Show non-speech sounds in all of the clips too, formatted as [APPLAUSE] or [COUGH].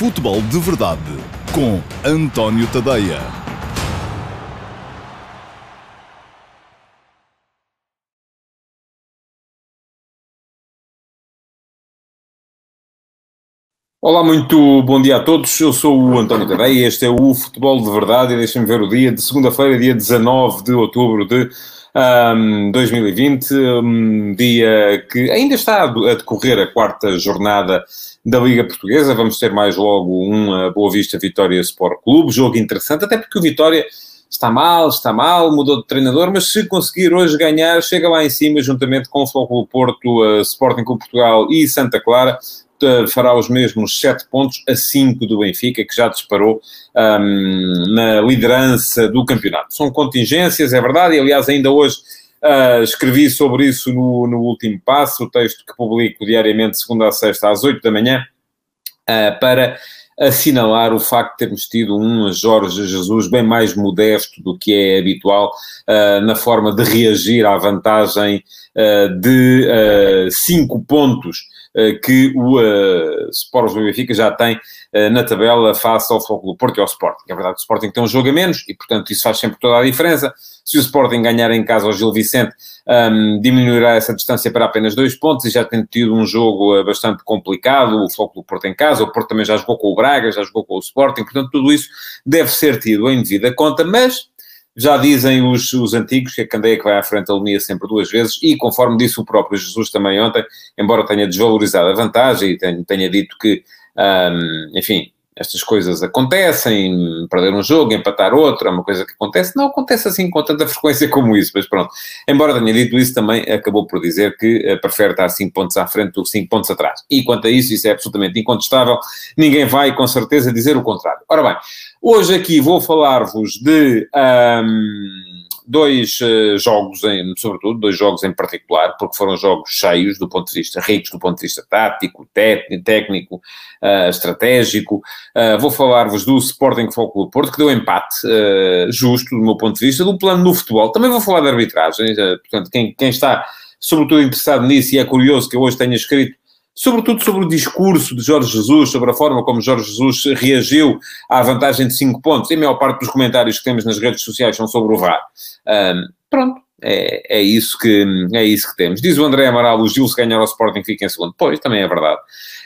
Futebol de Verdade com António Tadeia. Olá, muito bom dia a todos. Eu sou o António Tadeia este é o Futebol de Verdade. E deixem-me ver o dia de segunda-feira, dia 19 de outubro de um, 2020, um dia que ainda está a decorrer a quarta jornada da Liga Portuguesa. Vamos ter mais logo uma Boa Vista Vitória Sport Clube, jogo interessante, até porque o Vitória está mal, está mal, mudou de treinador, mas se conseguir hoje ganhar, chega lá em cima, juntamente com o Futebol Porto, uh, Sporting Clube Portugal e Santa Clara, fará os mesmos 7 pontos a 5 do Benfica, que já disparou um, na liderança do campeonato. São contingências, é verdade, e aliás, ainda hoje uh, escrevi sobre isso no, no último passo, o texto que publico diariamente, segunda a sexta, às 8 da manhã, uh, para assinalar o facto de termos tido um Jorge Jesus bem mais modesto do que é habitual uh, na forma de reagir à vantagem uh, de 5 uh, pontos que o uh, Benfica já tem na tabela face ao Futebol Porto e ao Sporting. É verdade que o Sporting tem um jogo a menos e, portanto, isso faz sempre toda a diferença. Se o Sporting ganhar em casa ao Gil Vicente, um, diminuirá essa distância para apenas dois pontos e já tem tido um jogo uh, bastante complicado, o Futebol Porto em casa, o Porto também já jogou com o Braga, já jogou com o Sporting, portanto, tudo isso deve ser tido em devida conta, mas já dizem os, os antigos que a candeia que vai à frente alunia sempre duas vezes, e conforme disse o próprio Jesus também ontem, embora tenha desvalorizado a vantagem e tenha, tenha dito que, um, enfim, estas coisas acontecem, perder um jogo, empatar outro, é uma coisa que acontece, não acontece assim com tanta frequência como isso, mas pronto. Embora tenha dito isso, também acabou por dizer que uh, prefere estar 5 pontos à frente do que 5 pontos atrás. E quanto a isso, isso é absolutamente incontestável, ninguém vai com certeza dizer o contrário. Ora bem, hoje aqui vou falar-vos de. Dois uh, jogos, em, sobretudo, dois jogos em particular, porque foram jogos cheios do ponto de vista, ricos do ponto de vista tático, técnico, uh, estratégico. Uh, vou falar-vos do Sporting Foco Porto, que deu empate justo, do meu ponto de vista, do plano do futebol. Também vou falar de arbitragem, portanto, quem, quem está sobretudo interessado nisso e é curioso que eu hoje tenha escrito sobretudo sobre o discurso de Jorge Jesus, sobre a forma como Jorge Jesus reagiu à vantagem de 5 pontos. E a maior parte dos comentários que temos nas redes sociais são sobre o VAR. Um, pronto, é, é, isso que, é isso que temos. Diz o André Amaral, o Gil se ganhar ao Sporting fica em segundo. Pois, também é verdade.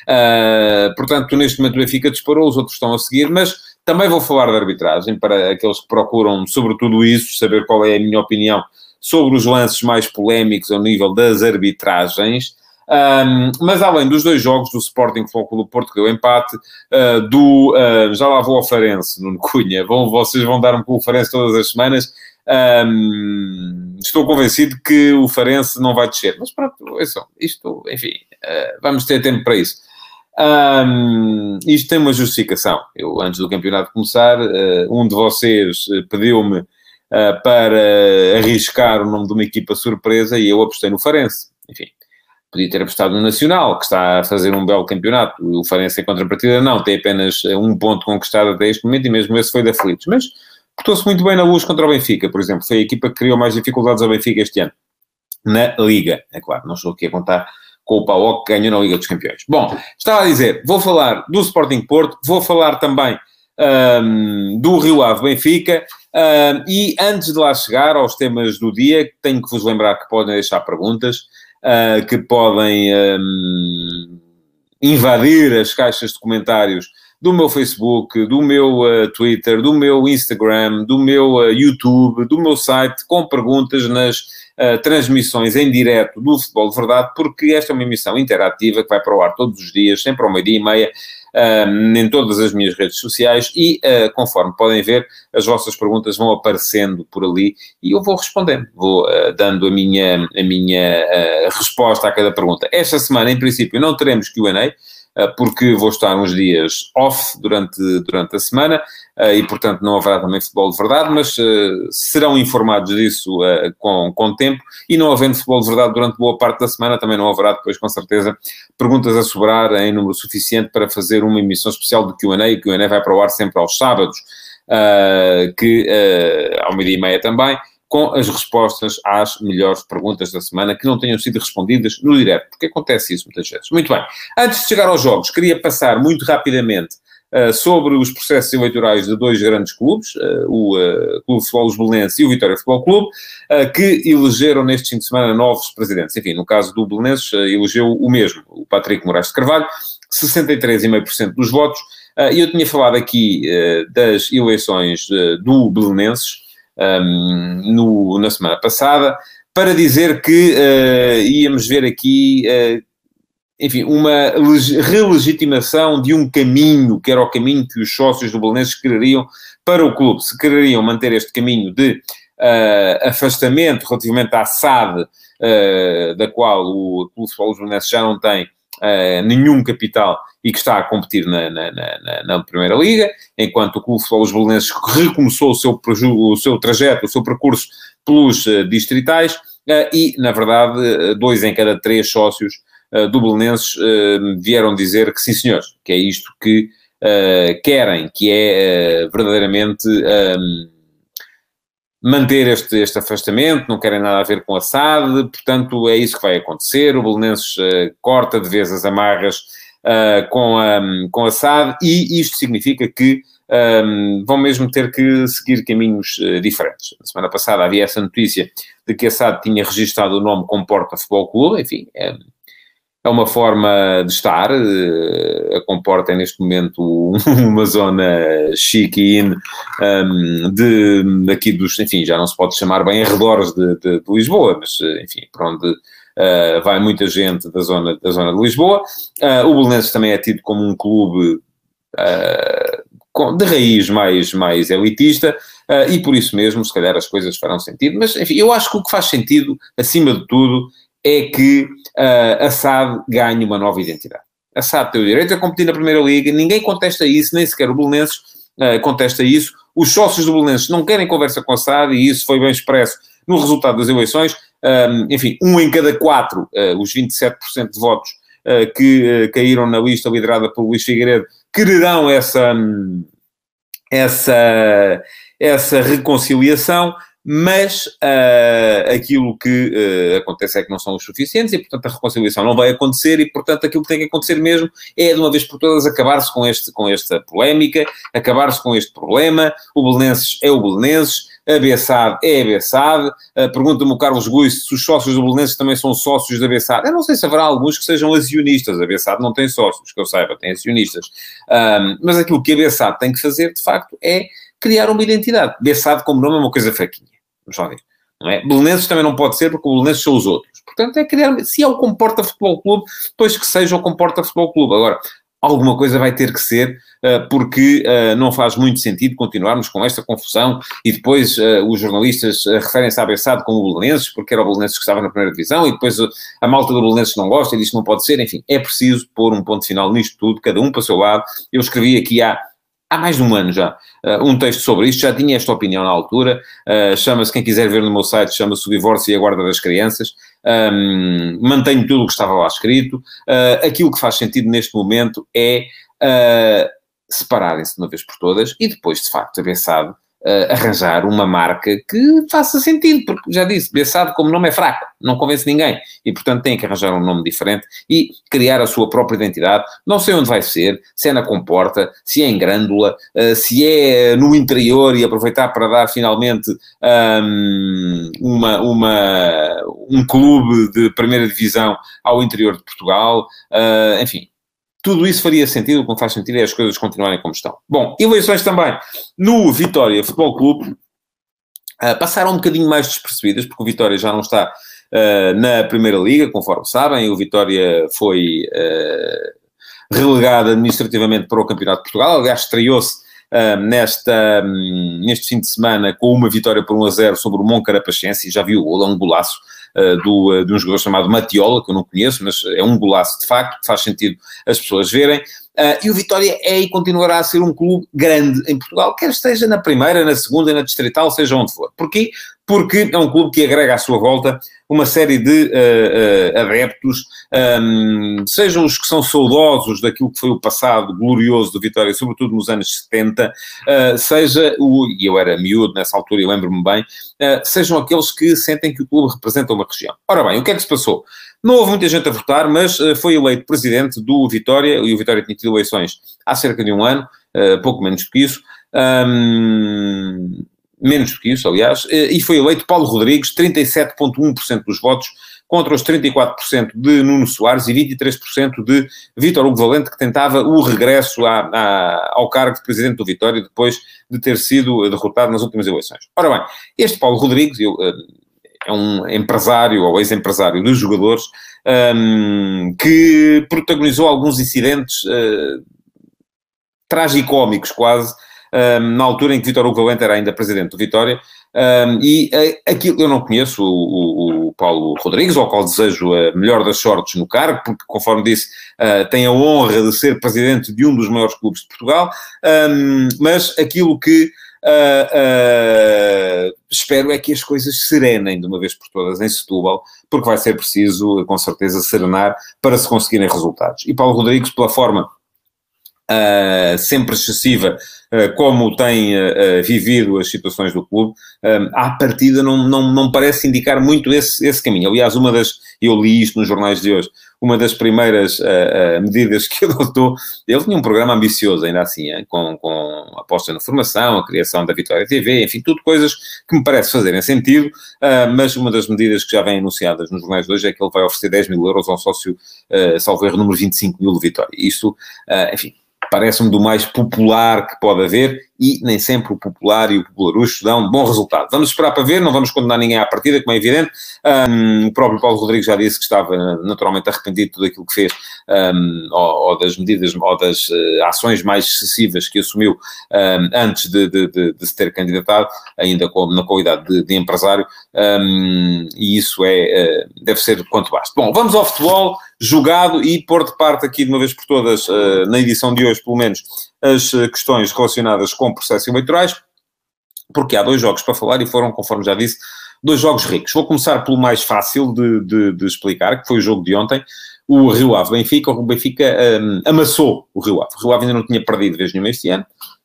Uh, portanto, neste momento o Benfica disparou, os outros estão a seguir, mas também vou falar de arbitragem para aqueles que procuram, sobretudo isso, saber qual é a minha opinião sobre os lances mais polémicos ao nível das arbitragens. Um, mas além dos dois jogos do Sporting Futebol do Porto, que deu empate, uh, do, uh, já lá vou ao Farense, no Cunha, vão, vocês vão dar-me com o Farense todas as semanas, um, estou convencido que o Farense não vai descer, mas pronto, isso, isto, enfim, uh, vamos ter tempo para isso. Um, isto tem uma justificação. Eu, antes do campeonato começar, um de vocês pediu-me para arriscar o nome de uma equipa surpresa e eu apostei no Farense. Enfim, Podia ter apostado no Nacional, que está a fazer um belo campeonato. O Farense em contrapartida não, tem apenas eh, um ponto conquistado até este momento e mesmo esse foi da Feliz. Mas portou-se muito bem na luz contra o Benfica, por exemplo. Foi a equipa que criou mais dificuldades ao Benfica este ano. Na Liga, é claro. Não estou aqui a contar com o Paulo que ganhou na Liga dos Campeões. Bom, estava a dizer, vou falar do Sporting Porto, vou falar também um, do Rio Ave Benfica, um, e antes de lá chegar aos temas do dia, tenho que vos lembrar que podem deixar perguntas uh, que podem um, invadir as caixas de comentários do meu Facebook, do meu uh, Twitter, do meu Instagram, do meu uh, YouTube, do meu site, com perguntas nas uh, transmissões em direto do Futebol de Verdade, porque esta é uma emissão interativa que vai para o ar todos os dias, sempre ao meio-dia e meia, uh, em todas as minhas redes sociais e, uh, conforme podem ver, as vossas perguntas vão aparecendo por ali e eu vou respondendo, vou uh, dando a minha, a minha resposta a cada pergunta. Esta semana, em princípio, não teremos Q&A, porque vou estar uns dias off durante, durante a semana eh, e, portanto, não haverá também futebol de verdade, mas eh, serão informados disso com, com tempo. E não havendo futebol de verdade durante boa parte da semana, também não haverá depois, com certeza, perguntas a sobrar em número suficiente para fazer uma emissão especial de Q&A o Q&A vai para o ar sempre aos sábados, que ao meio-dia e meia também, com as respostas às melhores perguntas da semana que não tenham sido respondidas no direto, porque acontece isso muitas vezes. Muito bem. Antes de chegar aos jogos, queria passar muito rapidamente sobre os processos eleitorais de dois grandes clubes, o Clube de Futebol Belenenses e o Vitória Futebol Clube, que elegeram neste fim de semana novos presidentes. Enfim, no caso do Belenenses, elegeu o mesmo, o Patrick Moraes de Carvalho, 63,5% dos votos, e eu tinha falado aqui das eleições do Belenenses, um, no, na semana passada, para dizer que uh, íamos ver aqui, uh, enfim, uma relegitimação de um caminho, que era o caminho que os sócios do Belenenses quereriam para o clube. Se quereriam manter este caminho de uh, afastamento relativamente à SAD, da qual o Clube Futebol Belenenses já não tem uh, nenhum capital e que está a competir na, na, na, na Primeira Liga, enquanto o Clube Futebol Belenenses recomeçou o seu, o seu trajeto, o seu percurso pelos uh, distritais, uh, e, na verdade, dois em cada três sócios do Belenenses vieram dizer que sim, senhores, que é isto que querem, que é verdadeiramente manter este, este afastamento, não querem nada a ver com a SAD, portanto é isso que vai acontecer. O Belenenses uh, corta de vez as amarras uh, com, a, com a SAD e isto significa que um, ehm, vão mesmo ter que seguir caminhos uh, diferentes. Na semana passada havia essa notícia de que a SAD tinha registado o nome como Porta Futebol Clube, enfim, é, é uma forma de estar, eh, a Comporta é neste momento [LAUGHS] uma zona chique in um, de, aqui dos, enfim, já não se pode chamar bem arredores de, de, de Lisboa, mas eh, enfim, para onde uh, vai muita gente da zona, da zona de Lisboa. Uh, o Belenenses também é tido como um clube uh, de raiz mais, mais elitista, e por isso mesmo, se calhar, as coisas farão sentido, mas enfim, eu acho que o que faz sentido, acima de tudo, é que uh, a SAD ganhe uma nova identidade. A SAD tem o direito a competir na Primeira Liga, ninguém contesta isso, nem sequer o Belenenses uh, contesta isso. Os sócios do Belenenses não querem conversa com a SAD e isso foi bem expresso no resultado das eleições. Um, enfim, um em cada quatro, uh, os 27% de votos que caíram na lista liderada por Luís Figueiredo, quererão essa, um, essa, essa reconciliação mas uh, aquilo que uh, acontece é que não são os suficientes e, portanto, a reconciliação não vai acontecer e, portanto, aquilo que tem que acontecer mesmo é, de uma vez por todas, acabar-se com, este, com esta polémica, acabar-se com este problema. O Belenenses é o Belenenses, a Bessade é a Bessade. Uh, Pergunta-me o Carlos Guiz se os sócios do Belenenses também são sócios da Bessade. Eu não sei se haverá alguns que sejam acionistas. A Bessade não tem sócios, que eu saiba, tem acionistas. mas aquilo que a Bessade tem que fazer, de facto, é criar uma identidade. Bessade como nome é uma coisa fraquinha. Vamos lá ver. Não é? Belenenses também não pode ser, porque o Belenenses são os outros. Portanto, é criar... Se é o Comporta Futebol Clube, depois que seja o Comporta Futebol Clube. Agora, alguma coisa vai ter que ser, uh, porque uh, não faz muito sentido continuarmos com esta confusão e depois uh, os jornalistas referem-se à Bessade como o Belenenses, porque era o Belenenses que estava na primeira divisão e depois a malta do Belenenses não gosta e diz que não pode ser. Enfim, é preciso pôr um ponto final nisto tudo, cada um para o seu lado. Eu escrevi aqui há há mais de um ano já, uh, um texto sobre isto, já tinha esta opinião na altura, uh, chama-se, quem quiser ver no meu site, chama-se O Divórcio e a Guarda das Crianças, um, mantenho tudo o que estava lá escrito, uh, aquilo que faz sentido neste momento é separarem-se de uma vez por todas e depois, de facto, a Bessade uh, arranjar uma marca que faça sentido, porque já disse, Bessado como nome é fraco, não convence ninguém, e portanto tem que arranjar um nome diferente e criar a sua própria identidade, não sei onde vai ser, se é na Comporta, se é em Grândola, uh, se é no interior e aproveitar para dar finalmente um, uma, uma, um clube de primeira divisão ao interior de Portugal, uh, enfim, tudo isso faria sentido, o que faz sentido é as coisas continuarem como estão. Bom, eleições também. No Vitória Futebol Clube uh, passaram um bocadinho mais despercebidas, porque o Vitória já não está uh, na Primeira Liga, conforme sabem, o Vitória foi uh, relegado administrativamente para o Campeonato de Portugal, aliás, estreou-se nesta, um, neste fim de semana com uma vitória por 1 a 0 sobre o Moncarapachense, já viu o gol, é golaço, uh, do, uh, de um jogador chamado Matiola, que eu não conheço, mas é um golaço de facto, faz sentido as pessoas verem. Uh, e o Vitória é e continuará a ser um clube grande em Portugal, quer esteja na primeira, na segunda, na distrital, seja onde for. Porquê? Porque é um clube que agrega à sua volta uma série de uh, uh, adeptos, um, sejam os que são saudosos daquilo que foi o passado glorioso do Vitória, sobretudo nos anos 70, seja o, e eu era miúdo nessa altura e lembro-me bem, sejam aqueles que sentem que o clube representa uma região. Ora bem, o que é que se passou? Não houve muita gente a votar, mas uh, foi eleito presidente do Vitória, e o Vitória tinha tido eleições há cerca de um ano, uh, pouco menos do que isso. Um, menos do que isso, aliás, e foi eleito Paulo Rodrigues, 37,1% dos votos, contra os 34% de Nuno Soares e 23% de Vítor Hugo Valente, que tentava o regresso à, à, ao cargo de presidente do Vitória depois de ter sido derrotado nas últimas eleições. Ora bem, este Paulo Rodrigues eu, eh, é um empresário ou ex-empresário dos jogadores um, que protagonizou alguns incidentes uh, tragicómicos quase um, na altura em que Vitor Hugo Valente era ainda presidente do Vitória, um, e uh, aquilo eu não conheço o, o, Paulo Rodrigues, ao qual desejo a melhor das sortes no cargo, porque, conforme disse, uh, tem a honra de ser presidente de um dos maiores clubes de Portugal, um, mas aquilo que Uh, espero é que as coisas serenem de uma vez por todas em Setúbal, porque vai ser preciso, com certeza, serenar para se conseguirem resultados. E Paulo Rodrigues, pela forma uh, sempre excessiva, uh, como tem uh, vivido as situações do clube, à partida não, não, não parece indicar muito esse, esse caminho. Aliás, uma das, eu li isto nos jornais de hoje, uma das primeiras medidas que [LAUGHS] adotou, ele tinha um programa ambicioso ainda assim, hein, com, com aposta na formação, a criação da Vitória TV, enfim, tudo coisas que me parece fazerem sentido, mas uma das medidas que já vem anunciadas nos jornais de hoje é que ele vai oferecer 10 mil euros ao sócio, uh, salvo erro, número 25 mil de Vitória. Isto, enfim, parece-me do mais popular que pode haver e nem sempre o popular e o popularucho dão um bom resultado. Vamos esperar para ver, não vamos condenar ninguém à partida, como é evidente. Um, o próprio Paulo Rodrigues já disse que estava naturalmente arrependido de tudo aquilo que fez, um, ou, ou, das medidas, ou das uh, ações mais excessivas que assumiu um, antes de, de, de, de, se ter candidatado, ainda com, na qualidade de, de empresário, e isso é, uh, deve ser quanto basta. Bom, vamos ao futebol jogado e pôr de parte aqui de uma vez por todas, uh, na edição de hoje pelo menos, as questões relacionadas com processos eleitorais, porque há dois jogos para falar e foram, conforme já disse, dois jogos ricos. Vou começar pelo mais fácil de, de, de explicar, que foi o jogo de ontem, o Rio Ave Benfica. O Benfica um, amassou o Rio Ave. O Rio Ave ainda não tinha perdido vez nenhuma este ano,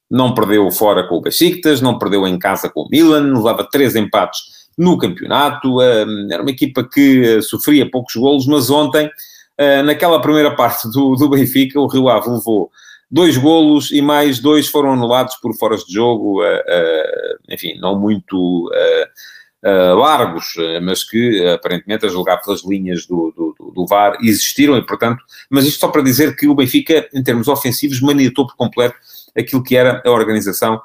não perdeu fora com o Besiktas, não perdeu em casa com o Milan, levava três empates no campeonato, um, era uma equipa que uh, sofria poucos golos, mas ontem, uh, naquela primeira parte do, do Benfica, o Rio Ave levou dois golos e mais dois foram anulados por foras de jogo, uh, uh, enfim, não muito largos, mas que aparentemente a julgar pelas linhas do, do, do, VAR existiram e, portanto, mas isto só para dizer que o Benfica, em termos ofensivos, maniatou por completo aquilo que era a organização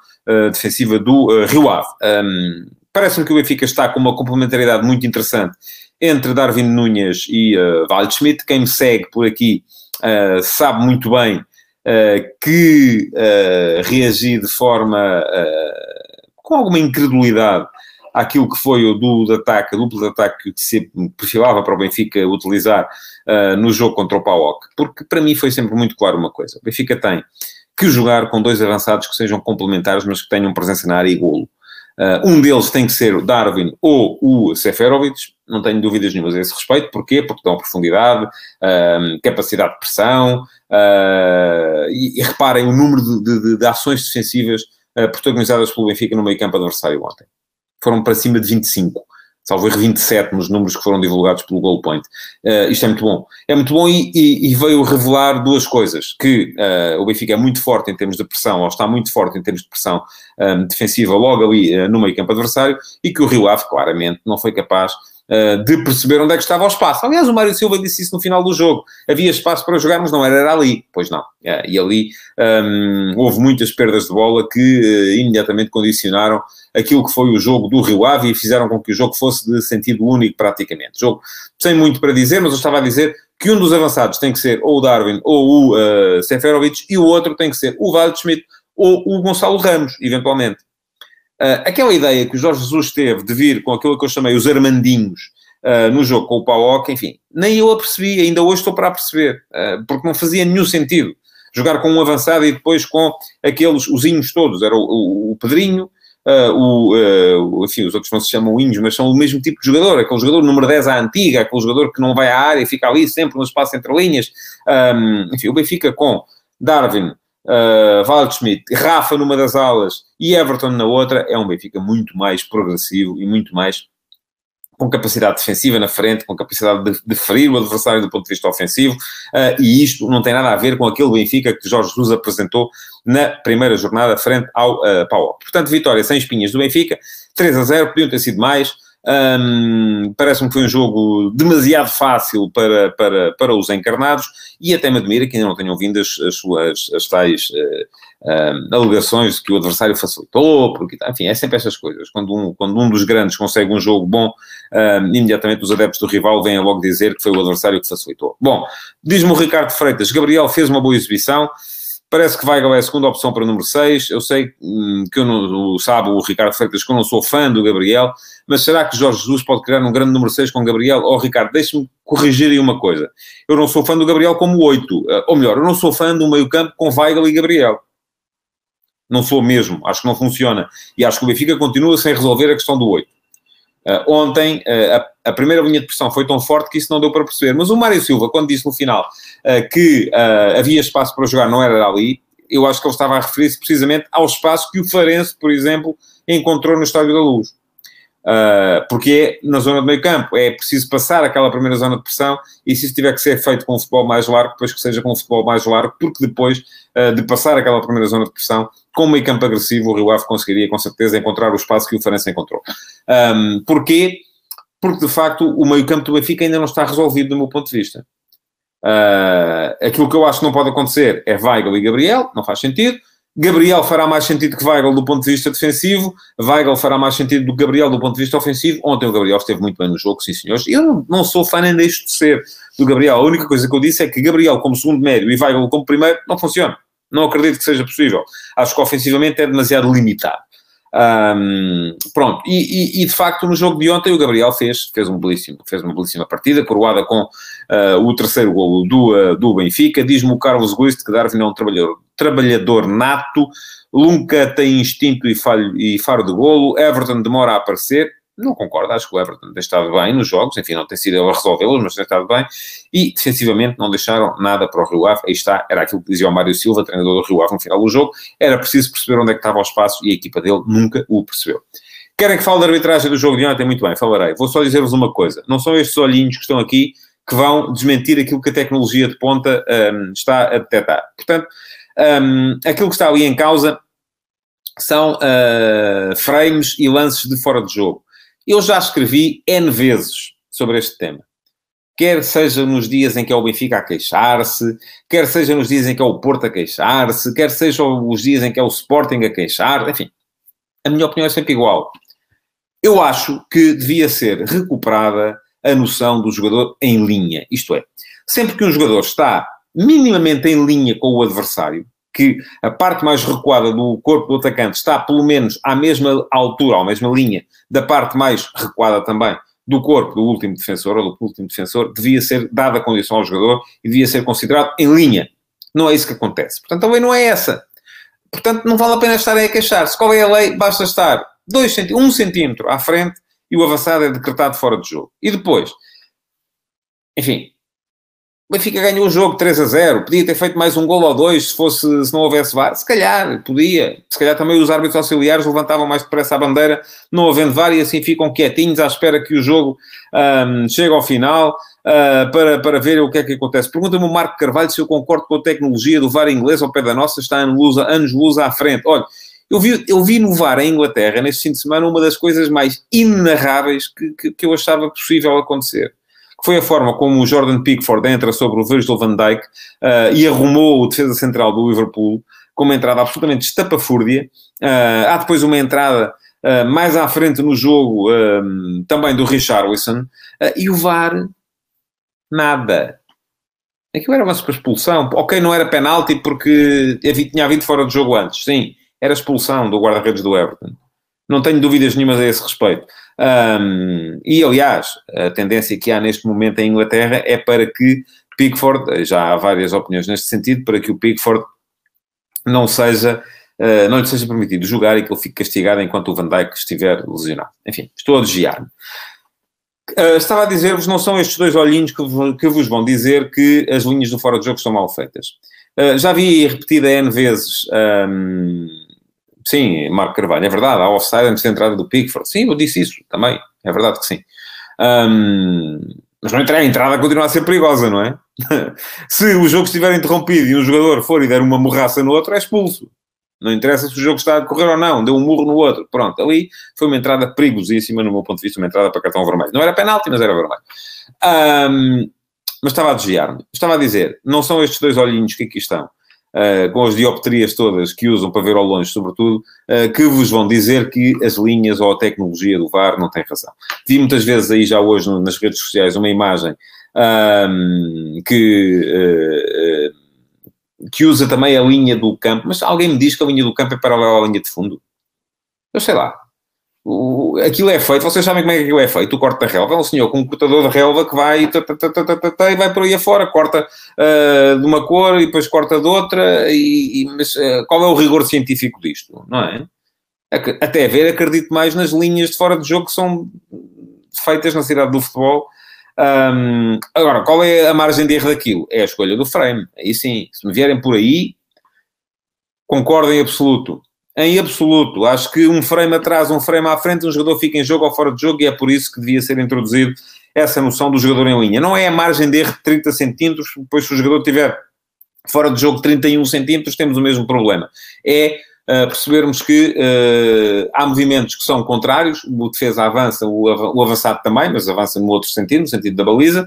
defensiva do Rio Ave. Um, Parece-me que o Benfica está com uma complementaridade muito interessante entre Darwin Nunes e uh, Waldschmidt. Quem me segue por aqui sabe muito bem uh, que uh, reagi de forma uh, com alguma incredulidade àquilo que foi o duplo de ataque, duplo de ataque que se perfilava para o Benfica utilizar no jogo contra o PAOK, porque para mim foi sempre muito claro uma coisa: o Benfica tem que jogar com dois avançados que sejam complementares, mas que tenham presença na área e golo. Uh, um deles tem que ser o Darwin ou o Seferovic, não tenho dúvidas nenhumas a esse respeito. Porquê? Porque dão profundidade, uh, capacidade de pressão, uh, e, e, reparem o número de, de, de ações defensivas protagonizadas pelo Benfica no meio campo adversário ontem. Foram para cima de 25 salvo erro 27 nos números que foram divulgados pelo Goal Point. Uh, isto é muito bom. É muito bom e, e, e veio revelar duas coisas, que uh, o Benfica é muito forte em termos de pressão, ou está muito forte em termos de pressão um, defensiva logo ali uh, no meio campo adversário, e que o Rio Ave, claramente, não foi capaz uh, de perceber onde é que estava o espaço. Aliás, o Mário Silva disse isso no final do jogo. Havia espaço para jogar, mas não era, era ali. Pois não. Uh, e ali um, houve muitas perdas de bola que uh, imediatamente condicionaram aquilo que foi o jogo do Rio Ave e fizeram com que o jogo fosse de sentido único praticamente. Jogo sem muito para dizer, mas eu estava a dizer que um dos avançados tem que ser ou o Darwin ou o uh, Seferovic e o outro tem que ser o Waldschmidt ou o Gonçalo Ramos, eventualmente. Uh, aquela ideia que o Jorge Jesus teve de vir com aquilo que eu chamei os Armandinhos uh, no jogo com o Pauoca, enfim, nem eu a percebi, ainda hoje estou para a perceber, uh, porque não fazia nenhum sentido jogar com um avançado e depois com aqueles, os todos, era o, o, o Pedrinho, o, enfim, os outros não se chamam Inhos, mas são o mesmo tipo de jogador, aquele jogador número 10 à antiga, aquele jogador que não vai à área e fica ali sempre no espaço entre linhas, um, enfim, o Benfica com Darwin, uh, Waldschmidt, Rafa numa das alas e Everton na outra, é um Benfica muito mais progressivo e muito mais com capacidade defensiva na frente, com capacidade de, de ferir o adversário do ponto de vista ofensivo, uh, e isto não tem nada a ver com aquele Benfica que Jorge Jesus apresentou na primeira jornada frente ao uh, Pau. Portanto, vitória sem espinhas do Benfica, 3 a 0, podiam ter sido mais, um, Parece-me que foi um jogo demasiado fácil para, para, para os encarnados e até me admira que ainda não tenham vindo as, as suas as tais uh, alegações de que o adversário facilitou, porque, enfim, é sempre essas coisas. Quando um, quando um dos grandes consegue um jogo bom, imediatamente os adeptos do rival vêm logo dizer que foi o adversário que facilitou. Bom, diz-me o Ricardo Freitas, Gabriel fez uma boa exibição. Parece que Weigl é a segunda opção para o número 6. Eu sei hum, que eu não, sabe o Ricardo Freitas que eu não sou fã do Gabriel, mas será que Jorge Jesus pode criar um grande número 6 com Gabriel? Oh, Ricardo, deixe-me corrigir aí uma coisa. Eu não sou fã do Gabriel como 8. Eh, ou melhor, eu não sou fã do meio-campo com Weigl e Gabriel. Não sou mesmo. Acho que não funciona. E acho que o Benfica continua sem resolver a questão do 8. Uh, ontem, uh, a, a, primeira linha de pressão foi tão forte que isso não deu para perceber. Mas o Mário Silva, quando disse no final uh, que havia espaço para jogar, não era ali, eu acho que ele estava a referir-se precisamente ao espaço que o Farense, por exemplo, encontrou no Estádio da Luz. Porque é na zona do meio campo, é preciso passar aquela primeira zona de pressão e se isso tiver que ser feito com um futebol mais largo, depois que seja com um futebol mais largo, porque depois de passar aquela primeira zona de pressão, com o meio campo agressivo, o Rio Ave conseguiria com certeza encontrar o espaço que o Farense encontrou. Um, porquê? Porque de facto o meio campo do Benfica ainda não está resolvido do meu ponto de vista. Uh, aquilo que eu acho que não pode acontecer é Weigl e Gabriel, não faz sentido. Gabriel fará mais sentido que Weigl do ponto de vista defensivo, Weigl fará mais sentido do que Gabriel do ponto de vista ofensivo. Ontem o Gabriel esteve muito bem no jogo, sim senhores. Eu não sou fã nem deixo de ser do Gabriel. A única coisa que eu disse é que Gabriel como segundo médio e Weigl como primeiro não funciona. Não acredito que seja possível. Acho que ofensivamente é demasiado limitado. Um, pronto, e, e, e, de facto no jogo de ontem o Gabriel fez, fez, um belíssimo, fez uma belíssima partida, coroada com uh, o terceiro golo do, uh, do Benfica. Diz-me o Carlos Guiste que Darwin é um trabalhador, trabalhador nato, Lunca tem instinto e, falho, e faro de golo, Everton demora a aparecer, não concordo, acho que o Everton tem estado bem nos jogos, enfim, não tem sido ele a resolvê-los, mas tem estado bem, e defensivamente não deixaram nada para o Rio Ave, aí está, era aquilo que dizia o Mário Silva, treinador do Rio Ave no final do jogo, era preciso perceber onde é que estava o espaço e a equipa dele nunca o percebeu. Querem que fale da arbitragem do jogo de ontem? Muito bem, falarei. Vou só dizer-vos uma coisa, não são estes olhinhos que estão aqui que vão desmentir aquilo que a tecnologia de ponta um, está a detectar. Portanto, um, aquilo que está ali em causa são uh, frames e lances de fora de jogo. Eu já escrevi N vezes sobre este tema. Quer seja nos dias em que é o Benfica a queixar-se, quer seja nos dias em que é o Porto a queixar-se, quer seja os dias em que é o Sporting a queixar, enfim. A minha opinião é sempre igual. Eu acho que devia ser recuperada a noção do jogador em linha. Isto é, sempre que um jogador está minimamente em linha com o adversário, que a parte mais recuada do corpo do atacante está pelo menos à mesma altura, à mesma linha, da parte mais recuada também do corpo do último defensor ou do último defensor, devia ser dada a condição ao jogador e devia ser considerado em linha. Não é isso que acontece. Portanto, também não é essa. Portanto, não vale a pena estarem a queixar-se. Qual é a lei? Basta estar dois um centímetro à frente e o avançado é decretado fora de jogo. E depois, enfim, o Benfica ganhou o jogo 3 a 0. Podia ter feito mais um gol ou dois se, fosse, se não houvesse VAR. Se calhar, podia. Se calhar também os árbitros auxiliares levantavam mais depressa a bandeira, não havendo VAR, e assim ficam quietinhos à espera que o jogo um, chegue ao final uh, para, para ver o que é que acontece. Pergunta-me o Marco Carvalho se eu concordo com a tecnologia do VAR inglês ao pé da nossa, está anos-luz anos à frente. Olha, eu vi, eu vi no VAR em Inglaterra, neste fim de semana, uma das coisas mais inenarráveis que, que, que eu achava possível acontecer foi a forma como o Jordan Pickford entra sobre o Virgil van Dijk uh, e arrumou o defesa central do Liverpool com uma entrada absolutamente estapafúrdia. Uh, há depois uma entrada uh, mais à frente no jogo também do Richarlison e o VAR, nada. Aquilo era uma super expulsão. Ok, não era penalti porque tinha havido fora do jogo antes. Sim, era expulsão do guarda-redes do Everton. Não tenho dúvidas nenhumas a esse respeito. Um, e, aliás, a tendência que há neste momento em Inglaterra é para que Pickford, já há várias opiniões neste sentido, para que o Pickford não seja, uh, não lhe seja permitido jogar e que ele fique castigado enquanto o Van Dijk estiver lesionado. Enfim, estou a desviar-me. Uh, estava a dizer-vos, não são estes dois olhinhos que, que, vos vão dizer que as linhas do fora de jogo estão mal feitas. Uh, já vi repetida N vezes um, Sim, Marco Carvalho, é verdade, há offside antes da entrada do Pickford. Sim, eu disse isso também, é verdade que sim. Um, mas não a entrada continua a ser perigosa, não é? [LAUGHS] se o jogo estiver interrompido e um jogador for e der uma morraça no outro, é expulso. Não interessa se o jogo está a correr ou não, deu um murro no outro. Pronto, ali foi uma entrada perigosíssima, no meu ponto de vista, uma entrada para cartão vermelho. Não era penalti, mas era vermelho. Um, mas estava a desviar-me. Estava a dizer, não são estes dois olhinhos que aqui estão, uh, com as dioptrias todas que usam para ver ao longe, sobretudo, uh, que vos vão dizer que as linhas ou a tecnologia do VAR não têm razão. Vi muitas vezes aí já hoje no, nas redes sociais uma imagem um, que... Uh, que usa também a linha do campo, mas alguém me diz que a linha do campo é paralela à linha de fundo. Eu sei lá. Aquilo é feito, vocês sabem como é que aquilo é feito, o corte da relva, é um senhor com um cortador de relva que vai e vai por aí afora, corta uh, de uma cor e depois corta de outra, e, e mas uh, qual é o rigor científico disto, não é? Até ver, acredito mais nas linhas de fora de jogo que são feitas na cidade do futebol um, agora, qual é a margem de erro daquilo? É a escolha do frame. Aí sim, se me vierem por aí, concordo em absoluto. Em absoluto. Acho que um frame atrás, um frame à frente, um jogador fica em jogo ou fora de jogo e é por isso que devia ser introduzido essa noção do jogador em linha. Não é a margem de erro de 30 centímetros, depois se o jogador tiver fora de jogo 31 centímetros, temos o mesmo problema. É percebermos que uh, há movimentos que são contrários, o defesa avança, o, o, avançado também, mas avança no outro sentido, no sentido da baliza,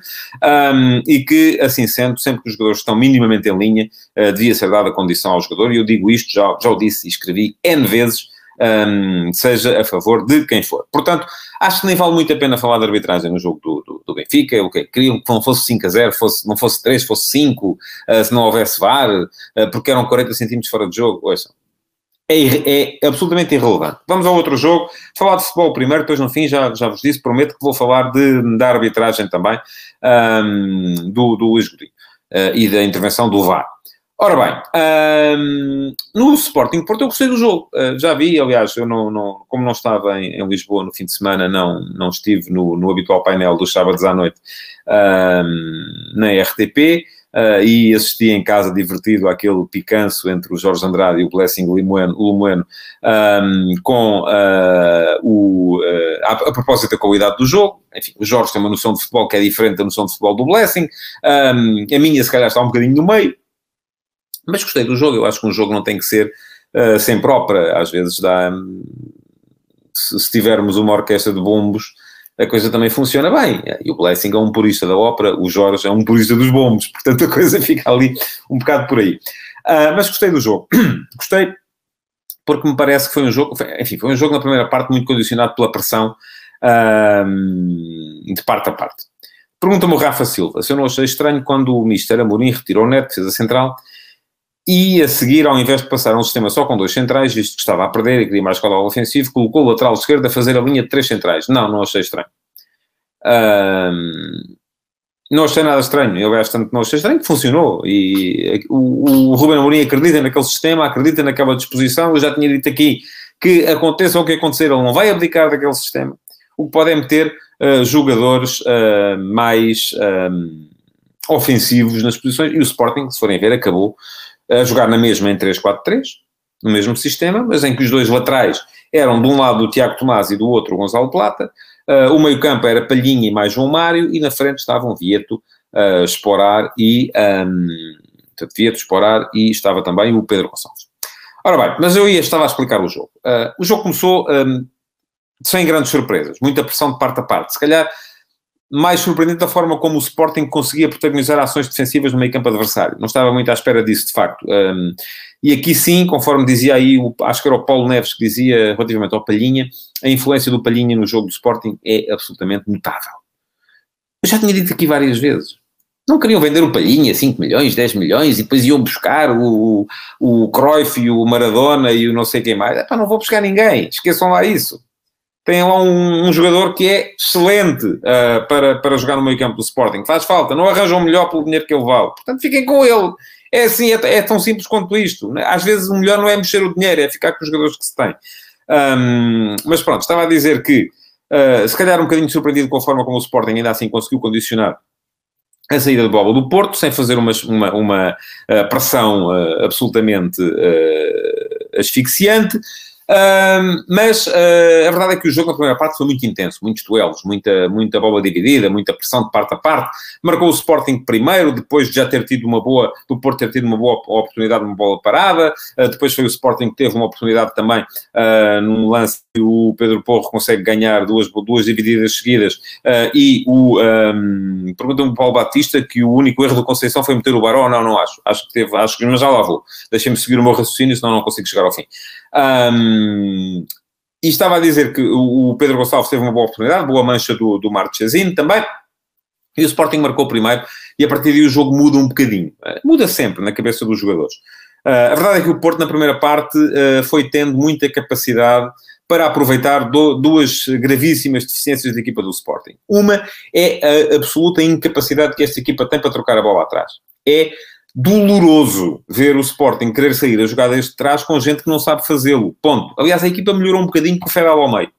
um, e que, assim sendo, sempre que os jogadores estão minimamente em linha, uh, devia ser dada condição ao jogador, e eu digo isto, já, já o disse e escrevi N vezes, um, seja a favor de quem for. Portanto, acho que nem vale muito a pena falar de arbitragem no jogo do, do, do Benfica, o que queriam que não fosse 5 a 0, fosse, não fosse 3, fosse 5, uh, se não houvesse VAR, uh, porque eram 40 centímetros fora de jogo, ouçam é, é, absolutamente irrelevante. Vamos ao outro jogo. Falar de futebol primeiro, depois no fim já, já vos disse, prometo que vou falar de, da arbitragem também um, do, do Luís Godinho uh, e da intervenção do VAR. Ora bem, um, no Sporting Porto eu gostei do jogo. Uh, já vi, aliás, eu não, não, como não estava em, em, Lisboa no fim de semana, não, não estive no, no habitual painel dos sábados à noite um, na RTP uh, e assisti em casa divertido àquele picanço entre o Jorge Andrade e o Blessing Limoeno, Limoeno um, com uh, o, uh, a, a, propósito da qualidade do jogo. Enfim, o Jorge tem uma noção de futebol que é diferente da noção de futebol do Blessing. Um, a minha, se calhar, está um bocadinho no meio. Mas gostei do jogo. Eu acho que um jogo não tem que ser uh, sempre ópera. Às vezes dá... Se, se tivermos uma orquestra de bombos a coisa também funciona bem. E o Blessing é um purista da ópera, o Jorge é um purista dos bombos, [LAUGHS] portanto a coisa fica ali um bocado por aí. Uh, mas gostei do jogo. [CLEARS THROAT] gostei porque me parece que foi um jogo, enfim, foi um jogo na primeira parte muito condicionado pela pressão uh, de parte a parte. Pergunta-me o Rafa Silva se eu não achei estranho quando o Mister Amorim retirou o Neto, fez a central, e a seguir, ao invés de passar um sistema só com dois centrais, visto que estava a perder e queria mais caudal ofensivo, colocou o lateral esquerdo a fazer a linha de três centrais. Não, não achei estranho. Não achei nada estranho. Eu bastante não achei estranho, funcionou. E o, o Ruben Amorim acredita naquele sistema, acredita naquela disposição. Eu já tinha dito aqui que aconteça o que acontecer, ele não vai abdicar daquele sistema. O que pode é meter uh, jogadores uh, mais um, ofensivos nas posições. E o Sporting, se forem ver, acabou a jogar na mesma em 3-4-3, no mesmo sistema, mas em que os dois laterais eram de um lado o Tiago Tomás e do outro o Gonçalo Plata, uh, o meio campo era Palhinha e mais João Mário, e na frente estavam Vieto, uh, Esporar e... Um, Vieto, Esporar e estava também o Pedro Gonçalves. Ora bem, mas eu ia, estava a explicar o jogo. Uh, o jogo começou um, sem grandes surpresas, muita pressão de parte a parte. Se calhar mais surpreendente da forma como o Sporting conseguia protagonizar ações defensivas no meio campo adversário. Não estava muito à espera disso, de facto. Um, e aqui sim, conforme dizia aí, o, acho que era o Paulo Neves que dizia relativamente ao Palhinha, a influência do Palhinha no jogo do Sporting é absolutamente notável. Eu já tinha dito aqui várias vezes. Não queriam vender o Palhinha, 5 milhões, 10 milhões, e depois iam buscar o, o Cruyff e o Maradona e o não sei quem mais. Epá, não vou buscar ninguém, esqueçam lá isso tem lá um, um, jogador que é excelente uh, para, para jogar no meio campo do Sporting. Faz falta, não arranjam melhor pelo dinheiro que ele vale. Portanto, fiquem com ele. É assim, é, é, tão simples quanto isto. Às vezes o melhor não é mexer o dinheiro, é ficar com os jogadores que se tem. Um, mas pronto, estava a dizer que, uh, se calhar um bocadinho surpreendido com a forma como o Sporting ainda assim conseguiu condicionar a saída de bola do Porto, sem fazer uma, uma, uma uh, pressão absolutamente asfixiante. Um, mas uh, a verdade é que o jogo na primeira parte foi muito intenso, muitos duelos, muita, muita bola dividida, muita pressão de parte a parte. Marcou o Sporting primeiro, depois de já ter tido uma boa, do Porto ter tido uma boa oportunidade, uma bola parada. Uh, depois foi o Sporting que teve uma oportunidade também uh, num lance que o Pedro Porro consegue ganhar duas, duas divididas seguidas. e o um, pergunta-me Paulo Batista que o único erro do Conceição foi meter o Barão. Não, não acho. Acho que teve, acho que mas já lá vou. Deixem-me seguir o meu raciocínio, senão não consigo chegar ao fim. Um, e estava a dizer que o Pedro Gonçalves teve uma boa oportunidade, boa mancha do, do Marchesino também. E o Sporting marcou primeiro, e a partir daí o jogo muda um bocadinho. Uh, muda sempre na cabeça dos jogadores. Uh, a verdade é que o Porto, na primeira parte, uh, foi tendo muita capacidade para aproveitar do, duas gravíssimas deficiências da equipa do Sporting. Uma é a absoluta incapacidade que esta equipa tem para trocar a bola atrás. É doloroso ver o Sporting querer sair a jogada de trás com gente que não sabe fazê-lo. Ponto. Aliás, a equipa melhorou um bocadinho com o Federal ao meio.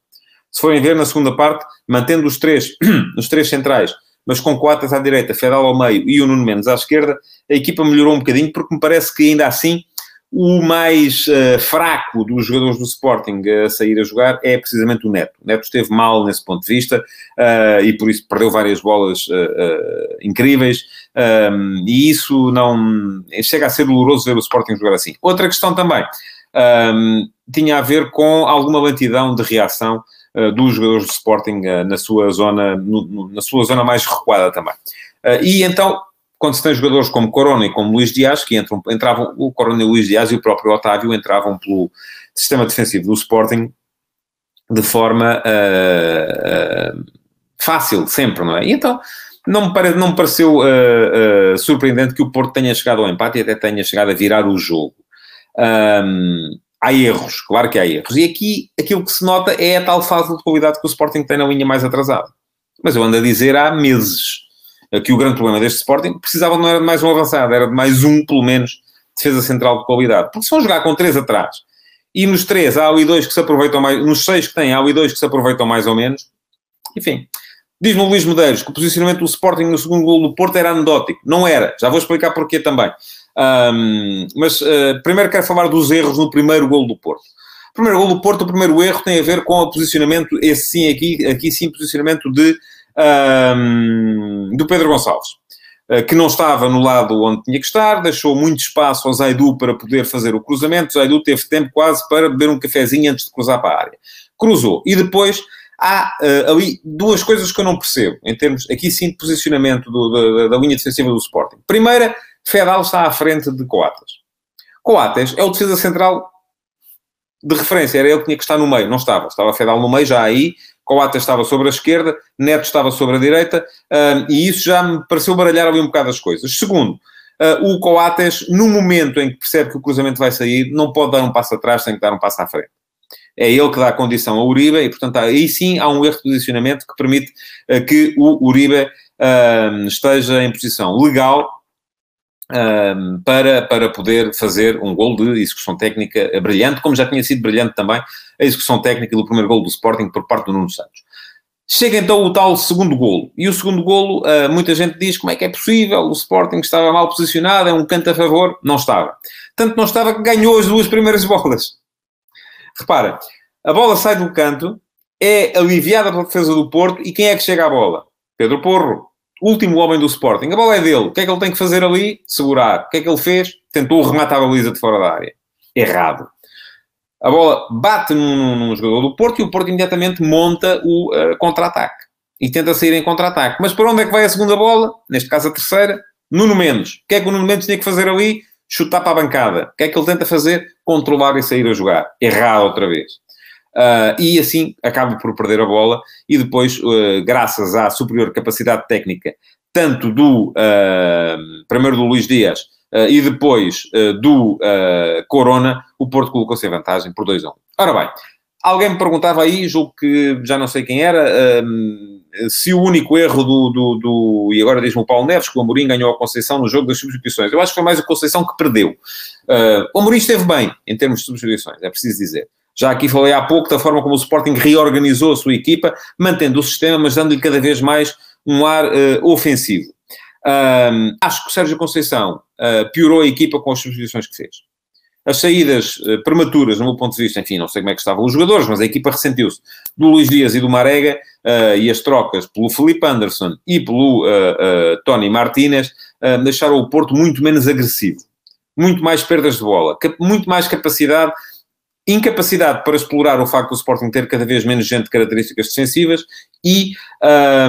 Se forem ver na segunda parte, mantendo os três, [CLEARS THROAT] os três centrais, mas com quatro à direita, Federal ao meio e o Nuno Mendes à esquerda, a equipa melhorou um bocadinho, porque me parece que ainda assim o mais uh, fraco dos jogadores do Sporting a sair a jogar é precisamente o Neto. O Neto esteve mal nesse ponto de vista uh, e por isso perdeu várias bolas uh, incríveis um, e isso não chega a ser doloroso ver o Sporting jogar assim. Outra questão também um, tinha a ver com alguma lentidão de reação dos jogadores do Sporting na sua zona no, no, na sua zona mais recuada também. e então quando se tem jogadores como Corona e como Luís Dias, que entram, entravam, o Corona e o Luís Dias e o próprio Otávio entravam pelo sistema defensivo do Sporting de forma uh, uh, fácil, sempre, não é? E então, não me, pare, não me pareceu uh, surpreendente que o Porto tenha chegado ao empate e até tenha chegado a virar o jogo. Um, há erros, claro que há erros. E aqui, aquilo que se nota é a tal falta de qualidade que o Sporting tem na linha mais atrasada. Mas eu ando a dizer há meses que o grande problema deste Sporting precisava não era de mais um avançado, era de mais um, pelo menos, defesa central de qualidade. Porque se vão jogar com três atrás, e nos três há ali dois que se aproveitam mais, nos seis que têm há ali dois que se aproveitam mais ou menos, enfim. Diz-me o Luís Medeiros que o posicionamento do Sporting no segundo gol do Porto era anedótico. Não era. Já vou explicar porquê também. Um, mas uh, primeiro quero falar dos erros no primeiro gol do Porto. O primeiro gol do Porto, o primeiro erro tem a ver com o posicionamento, esse sim aqui, aqui sim, posicionamento de um, do Pedro Gonçalves, uh, que não estava no lado onde tinha que estar, deixou muito espaço ao Zaidu para poder fazer o cruzamento. O Zaidu teve tempo quase para beber um cafezinho antes de cruzar para a área. Cruzou. E depois há uh, ali duas coisas que eu não percebo, em termos, aqui sim, de posicionamento do, da, da, linha defensiva do Sporting. Primeira, Fedal está à frente de Coates. Coates é o defesa central de referência, era ele que tinha que estar no meio, não estava. Estava Fedal no meio, já aí, Coates estava sobre a esquerda, Neto estava sobre a direita, e isso já me pareceu baralhar ali um bocado as coisas. Segundo, uh, o Coates, no momento em que percebe que o cruzamento vai sair, não pode dar um passo atrás, tem que dar um passo à frente. É ele que dá a condição ao Uribe, e portanto aí sim há um erro de posicionamento que permite uh, que o Uribe esteja em posição legal um, para, para poder fazer um gol de execução técnica brilhante, como já tinha sido brilhante também a execução técnica do primeiro gol do Sporting por parte do Nuno Santos. Chega então o tal segundo golo. E o segundo golo, uh, muita gente diz como é que é possível, o Sporting estava mal posicionado, é um canto a favor. Não estava. Tanto não estava que ganhou as duas primeiras [LAUGHS] bolas. Repara, a bola sai do canto, é aliviada pela defesa do Porto, e quem é que chega à bola? Pedro Porro último homem do Sporting. A bola é dele. O que é que ele tem que fazer ali? Segurar. O que é que ele fez? Tentou rematar a baliza de fora da área. Errado. A bola bate num, num jogador do Porto e o Porto imediatamente monta o uh, contra-ataque. E tenta sair em contra-ataque. Mas para onde é que vai a segunda bola? Neste caso a terceira. Nuno Mendes. O que é que o Nuno Mendes tinha que fazer ali? Chutar para a bancada. O que é que ele tenta fazer? Controlar e sair a jogar. Errado outra vez. Uh, e assim acaba por perder a bola e depois, uh, graças à superior capacidade técnica, tanto do, uh, primeiro do Luís Dias e depois do Corona, o Porto colocou-se em vantagem por 2 a 1. Ora bem, alguém me perguntava aí, julgo que já não sei quem era, se o único erro do, do, do e agora diz-me o Paulo Neves, que o Amorim ganhou a Conceição no jogo das substituições. Eu acho que foi mais a Conceição que perdeu. o Amorim esteve bem em termos de substituições, é preciso dizer. Já aqui falei há pouco da forma como o Sporting reorganizou a sua equipa, mantendo o sistema, mas dando-lhe cada vez mais um ar uh, ofensivo. Um, acho que o Sérgio Conceição uh, piorou a equipa com as substituições que fez. as saídas uh, prematuras, no meu ponto de vista, enfim, não sei como é que estavam os jogadores, mas a equipa ressentiu-se do Luís Dias e do Marega e as trocas pelo Felipe Anderson e pelo Tony Martínez deixaram o Porto muito menos agressivo. Muito mais perdas de bola, muito mais capacidade incapacidade para explorar o facto do Sporting ter cada vez menos gente de características defensivas e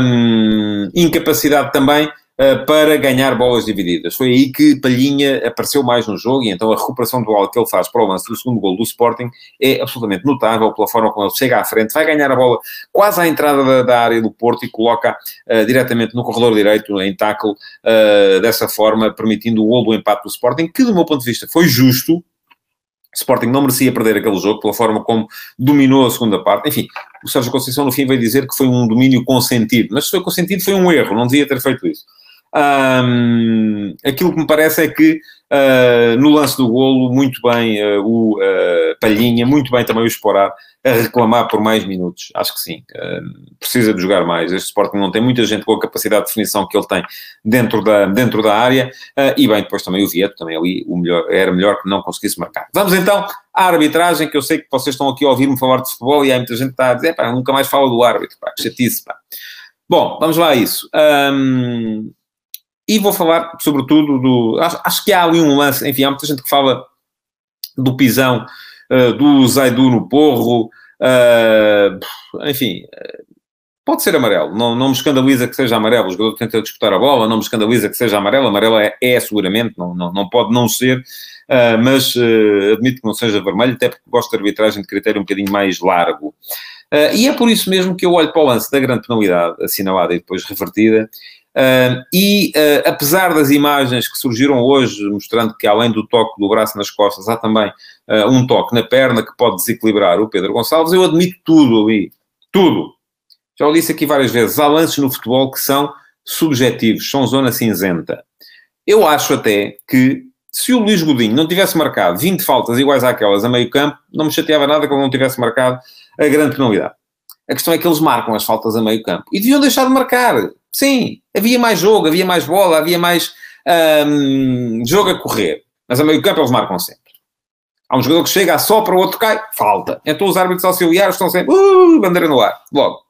um, incapacidade também uh, para ganhar bolas divididas. Foi aí que Palhinha apareceu mais no jogo e então a recuperação bola que ele faz para o lance do segundo gol do Sporting é absolutamente notável pela forma como ele chega à frente, vai ganhar a bola quase à entrada da, da área do Porto e coloca uh, diretamente no corredor direito, em tackle, uh, dessa forma, permitindo o gol do empate do Sporting, que do meu ponto de vista foi justo, Sporting não merecia perder aquele jogo pela forma como dominou a segunda parte. Enfim, o Sérgio Conceição no fim veio dizer que foi um domínio consentido, mas se foi consentido foi um erro, não devia ter feito isso. Um, aquilo que me parece é que uh, no lance do golo, muito bem uh, o uh, Palhinha, muito bem também o Esporar, a reclamar por mais minutos. Acho que sim, precisa de jogar mais. Este Sporting não tem muita gente com a capacidade de definição que ele tem dentro da, dentro da área, e bem, depois também o Vieto, também ali o melhor, era melhor que não conseguisse marcar. Vamos então à arbitragem, que eu sei que vocês estão aqui a ouvir-me falar de futebol e há muita gente que está a dizer, pá, nunca mais fala do árbitro, pá, que chatice, pá. Bom, vamos lá a isso. Um, e vou falar, sobretudo, do. Acho, acho, que há ali um lance, enfim, há muita gente que fala do pisão, uh, do Zaidu no porro, uh, enfim, pode ser amarelo. Não, não me escandaliza que seja amarelo. O jogador tenta disputar a bola, não me escandaliza que seja amarelo. Amarelo é, é seguramente, não, não, não pode não ser, uh, mas admito que não seja vermelho, até porque gosto de arbitragem de critério um bocadinho mais largo. E é por isso mesmo que eu olho para o lance da grande penalidade assinalada e depois revertida Uh, e uh, apesar das imagens que surgiram hoje, mostrando que além do toque do braço nas costas, há também uh, um toque na perna que pode desequilibrar o Pedro Gonçalves, eu admito tudo ali. Tudo. Já o disse aqui várias vezes. Há lances no futebol que são subjetivos, são zona cinzenta. Eu acho até que se o Luís Godinho não tivesse marcado 20 faltas iguais àquelas a meio campo, não me chateava nada que ele não tivesse marcado a grande penalidade. A questão é que eles marcam as faltas a meio campo. E deviam deixar de marcar. Sim, havia mais jogo, havia mais bola, havia mais jogo a correr. Mas a meio campo eles marcam sempre. Há um jogador que chega, só para o outro cai, falta. Então os árbitros auxiliares estão sempre, uh, bandeira no ar, logo.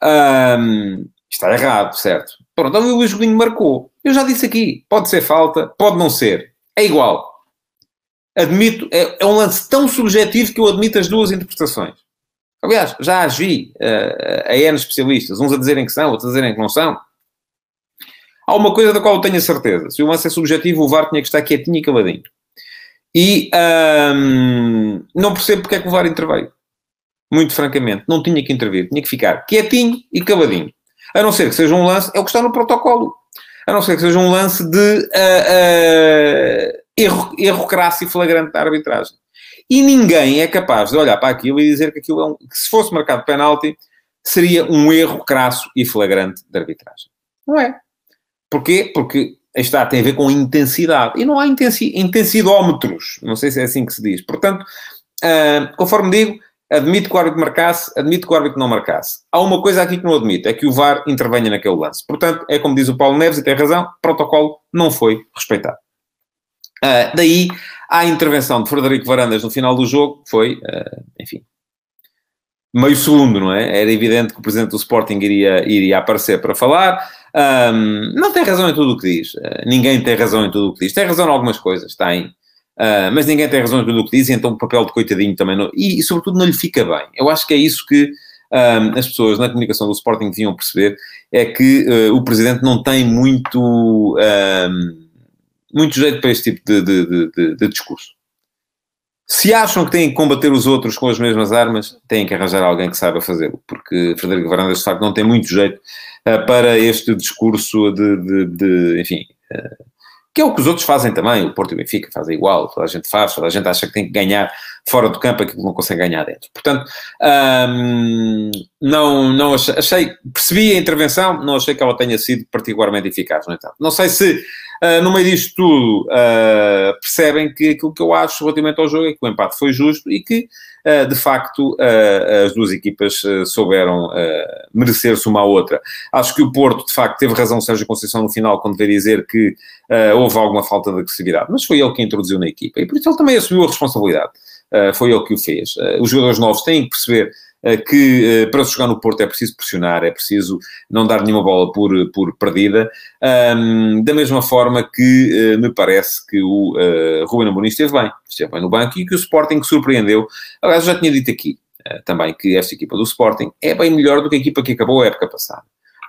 Um, está errado, certo? Pronto, então o Luís Godinho marcou. Eu já disse aqui, pode ser falta, pode não ser. É igual. Admito, é, é um lance tão subjetivo que eu admito as duas interpretações. Aliás, já agi uh, a N especialistas, uns a dizerem que são, outros a dizerem que não são. Há uma coisa da qual eu tenho a certeza. Se o lance é subjetivo, o VAR tinha que estar quietinho e caladinho. E um, não percebo porque é que o VAR interveio. Muito francamente, não tinha que intervir. Tinha que ficar quietinho e caladinho. A não ser que seja um lance, é o que está no protocolo. A não ser que seja um lance de uh, uh, erro, erro crasso e flagrante da arbitragem. E ninguém é capaz de olhar para aquilo e dizer que aquilo é um, que se fosse marcado penalti, seria um erro crasso e flagrante de arbitragem. Não é. Porquê? Porque está, tem a ver com intensidade. E não há intensi intensidómetros. Não sei se é assim que se diz. Portanto, uh, conforme digo, admito que o árbitro marcasse, admito que o árbitro não marcasse. Há uma coisa aqui que não admito, é que o VAR intervenha naquele lance. Portanto, é como diz o Paulo Neves, e tem razão, protocolo não foi respeitado. Uh, daí a intervenção de Frederico Varandas no final do jogo foi, uh, enfim, meio segundo, não é? Era evidente que o presidente do Sporting iria, iria aparecer para falar. Um, não tem razão em tudo o que diz. Uh, ninguém tem razão em tudo o que diz. Tem razão em algumas coisas, tem. Uh, mas ninguém tem razão em tudo o que diz, e então o papel de coitadinho também não. E, e sobretudo não lhe fica bem. Eu acho que é isso que um, as pessoas na comunicação do Sporting deviam perceber: é que uh, o presidente não tem muito. Um, muito jeito para este tipo de, de, de, de, discurso. Se acham que têm que combater os outros com as mesmas armas, têm que arranjar alguém que saiba fazê-lo, porque Frederico Varandas, de facto, não tem muito jeito uh, para este discurso de, enfim, uh, que é o que os outros fazem também, o Porto e o Benfica fazem igual, toda a gente faz, toda a gente acha que tem que ganhar fora do campo aquilo que não consegue ganhar dentro. Portanto, um, não, não achei, achei, percebi a intervenção, não achei que ela tenha sido particularmente eficaz, no entanto. Não sei se Uh, no meio disto tudo, uh, percebem que aquilo que eu acho relativamente ao jogo é que o empate foi justo e que, uh, de facto, as duas equipas souberam merecer-se uma à outra. Acho que o Porto, de facto, teve razão Sérgio Conceição no final quando veio dizer que houve alguma falta de agressividade, mas foi ele que introduziu na equipa e por isso ele também assumiu a responsabilidade. foi ele que o fez. os jogadores novos têm que perceber que eh, para se jogar no Porto é preciso pressionar, é preciso não dar nenhuma bola por, por perdida, um, da mesma forma que uh, me parece que o uh, Ruben Amorim esteve bem, esteve bem no banco e que o Sporting surpreendeu. Aliás, já tinha dito aqui uh, também que esta equipa do Sporting é bem melhor do que a equipa que acabou a época passada.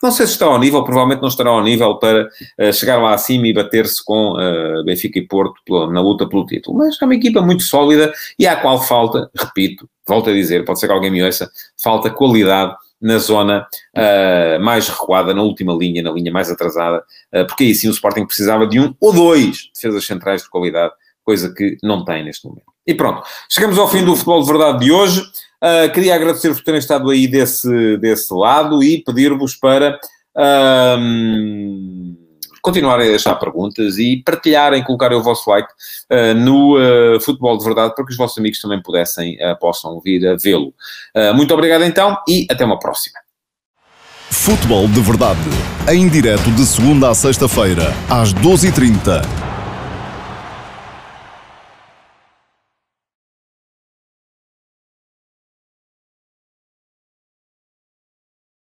Não sei se está ao nível, provavelmente não estará ao nível para uh, chegar lá acima e bater-se com uh, Benfica e Porto pela, na luta pelo título. Mas é uma equipa muito sólida e à qual falta, repito, volto a dizer, pode ser que alguém me ouça, falta qualidade na zona uh, mais recuada, na última linha, na linha mais atrasada, porque aí sim o Sporting precisava de um ou dois defesas centrais de qualidade, coisa que não tem neste momento. E pronto, chegamos ao fim do Futebol de Verdade de hoje. Uh, queria agradecer-vos por terem estado aí desse, desse lado e pedir-vos para uh, continuarem a deixar perguntas e partilharem, colocarem o vosso like uh, no Futebol de Verdade para que os vossos amigos também pudessem, possam vir a vê-lo. muito obrigado então e até uma próxima. Futebol de Verdade, em direto de segunda a sexta-feira, às 12h30